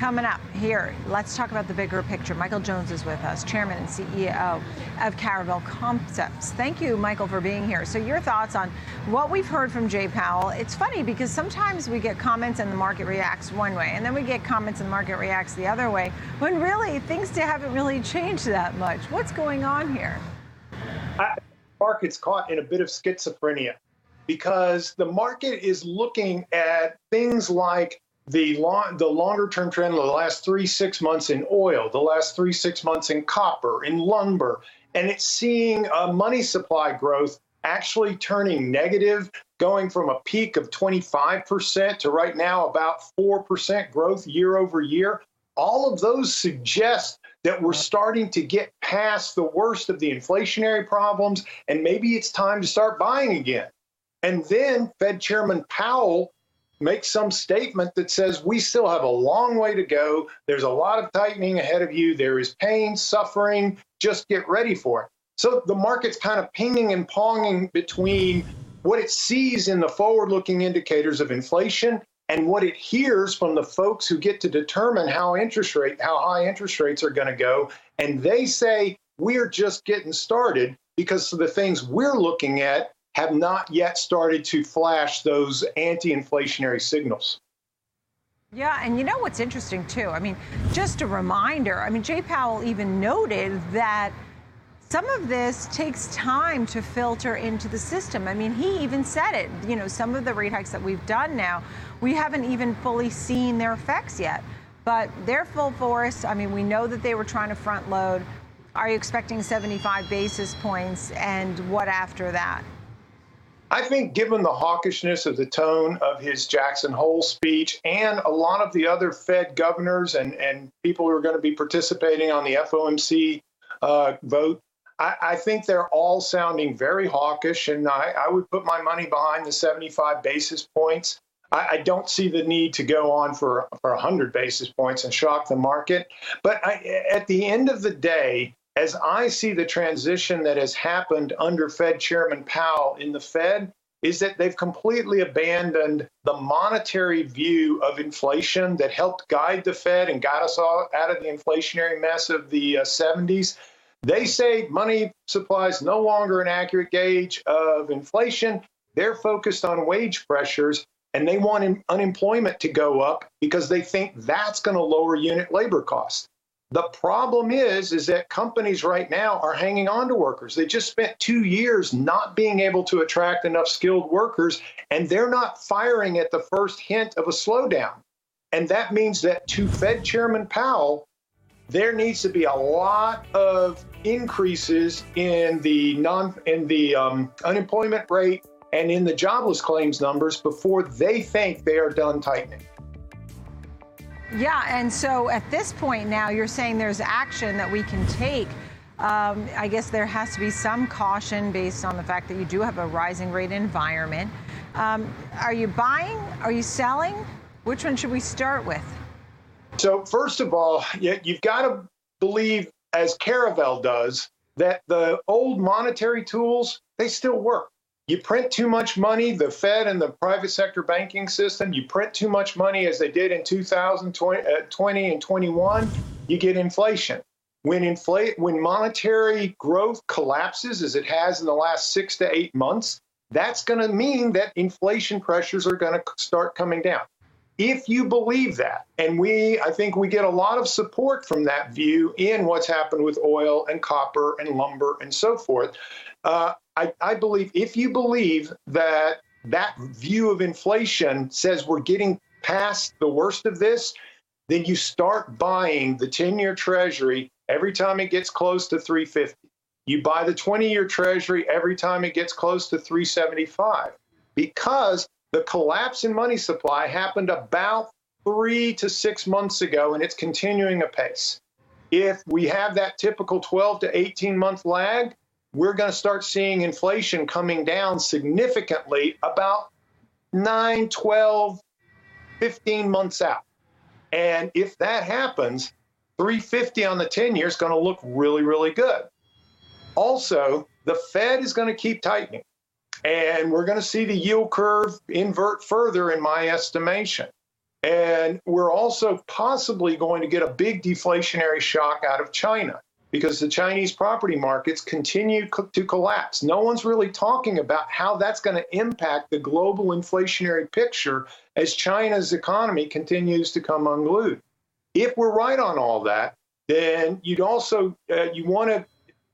Coming up here, let's talk about the bigger picture. Michael Jones is with us, Chairman and CEO of Caravel Concepts. Thank you, Michael, for being here. So, your thoughts on what we've heard from Jay Powell? It's funny because sometimes we get comments and the market reacts one way, and then we get comments and the market reacts the other way, when really things haven't really changed that much. What's going on here? I, market's caught in a bit of schizophrenia because the market is looking at things like the long, the longer term trend of the last three six months in oil, the last three six months in copper, in lumber, and it's seeing a money supply growth actually turning negative, going from a peak of 25% to right now about 4% growth year over year. All of those suggest that we're starting to get past the worst of the inflationary problems, and maybe it's time to start buying again. And then Fed Chairman Powell make some statement that says we still have a long way to go. There's a lot of tightening ahead of you. There is pain, suffering. Just get ready for it. So the market's kind of pinging and ponging between what it sees in the forward looking indicators of inflation and what it hears from the folks who get to determine how interest rate how high interest rates are going to go and they say we're just getting started because the things we're looking at have not yet started to flash those anti inflationary signals. Yeah, and you know what's interesting too? I mean, just a reminder, I mean, Jay Powell even noted that some of this takes time to filter into the system. I mean, he even said it. You know, some of the rate hikes that we've done now, we haven't even fully seen their effects yet. But they're full force. I mean, we know that they were trying to front load. Are you expecting 75 basis points? And what after that? I think, given the hawkishness of the tone of his Jackson Hole speech and a lot of the other Fed governors and, and people who are going to be participating on the FOMC uh, vote, I, I, think they're all sounding very hawkish. And I, I, would put my money behind the 75 basis points. I, I don't see the need to go on for, for 100 basis points and shock the market. But at the end of the day, as I see the transition that has happened under Fed Chairman Powell in the Fed, is that they've completely abandoned the monetary view of inflation that helped guide the Fed and got us all out of the inflationary mess of the uh, 70s. They say money supply is no longer an accurate gauge of inflation. They're focused on wage pressures and they want unemployment to go up because they think that's going to lower unit labor costs. The problem is, is that companies right now are hanging on to workers. They just spent two years not being able to attract enough skilled workers, and they're not firing at the first hint of a slowdown. And that means that to Fed Chairman Powell, there needs to be a lot of increases in the non in the um, unemployment rate and in the jobless claims numbers before they think they are done tightening. Yeah, and so at this point now, you're saying there's action that we can take. Um, I guess there has to be some caution based on the fact that you do have a rising rate environment. Um, are you buying? Are you selling? Which one should we start with? So, first of all, you've got to believe, as Caravel does, that the old monetary tools, they still work. You print too much money, the Fed and the private sector banking system, you print too much money as they did in 2020 uh, and 21, you get inflation. When inflate when monetary growth collapses as it has in the last 6 to 8 months, that's going to mean that inflation pressures are going to start coming down. If you believe that, and we, I think we get a lot of support from that view in what's happened with oil and copper and lumber and so forth, uh, I, I believe if you believe that that view of inflation says we're getting past the worst of this, then you start buying the 10 year treasury every time it gets close to 350. You buy the 20 year treasury every time it gets close to 375 because the collapse in money supply happened about three to six months ago and it's continuing apace. If we have that typical 12 to 18 month lag, we're going to start seeing inflation coming down significantly about 9, 12, 15 months out. And if that happens, 350 on the 10 year is going to look really, really good. Also, the Fed is going to keep tightening. And we're going to see the yield curve invert further, in my estimation. And we're also possibly going to get a big deflationary shock out of China because the Chinese property markets continue co- to collapse. No one's really talking about how that's going to impact the global inflationary picture as China's economy continues to come unglued. If we're right on all that, then you'd also uh, you want to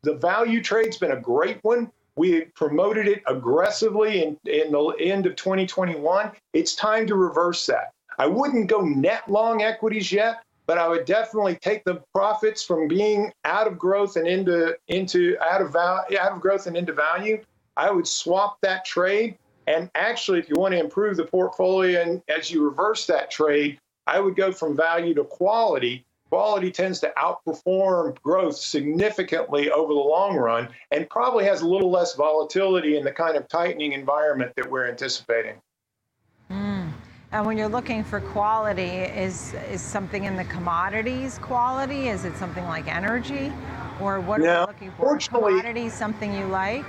the value trade's been a great one. We promoted it aggressively in, in the end of 2021. It's time to reverse that. I wouldn't go net long equities yet, but I would definitely take the profits from being out of growth and into into out of value, out of growth and into value. I would swap that trade. And actually, if you want to improve the portfolio and as you reverse that trade, I would go from value to quality. Quality tends to outperform growth significantly over the long run and probably has a little less volatility in the kind of tightening environment that we're anticipating. And when you're looking for quality, is is something in the commodities quality? Is it something like energy, or what are you looking for? fortunately- commodities, something you like?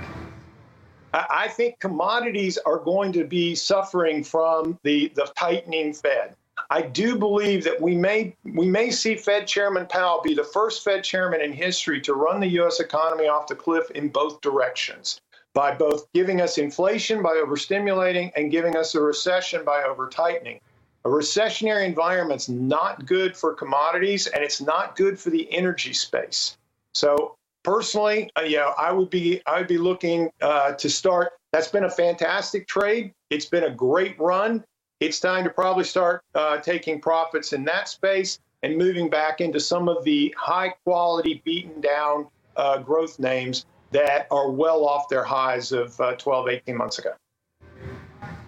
I I think commodities are going to be suffering from the, the tightening Fed. I do believe that we may we may see Fed Chairman Powell be the first Fed chairman in history to run the U.S. economy off the cliff in both directions, by both giving us inflation by overstimulating and giving us a recession by over tightening. A recessionary environment's not good for commodities, and it's not good for the energy space. So personally, uh, know, I would be I would be looking uh, to start. That's been a fantastic trade. It's been a great run. It's time to probably start uh, taking profits in that space and moving back into some of the high quality, beaten down uh, growth names that are well off their highs of uh, 12, 18 months ago.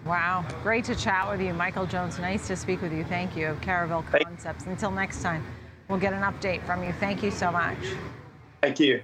Wow, great to chat with you, Michael Jones. Nice to speak with you. Thank you of Caravel Concepts. Until next time, we'll get an update from you. Thank you so much. Thank you.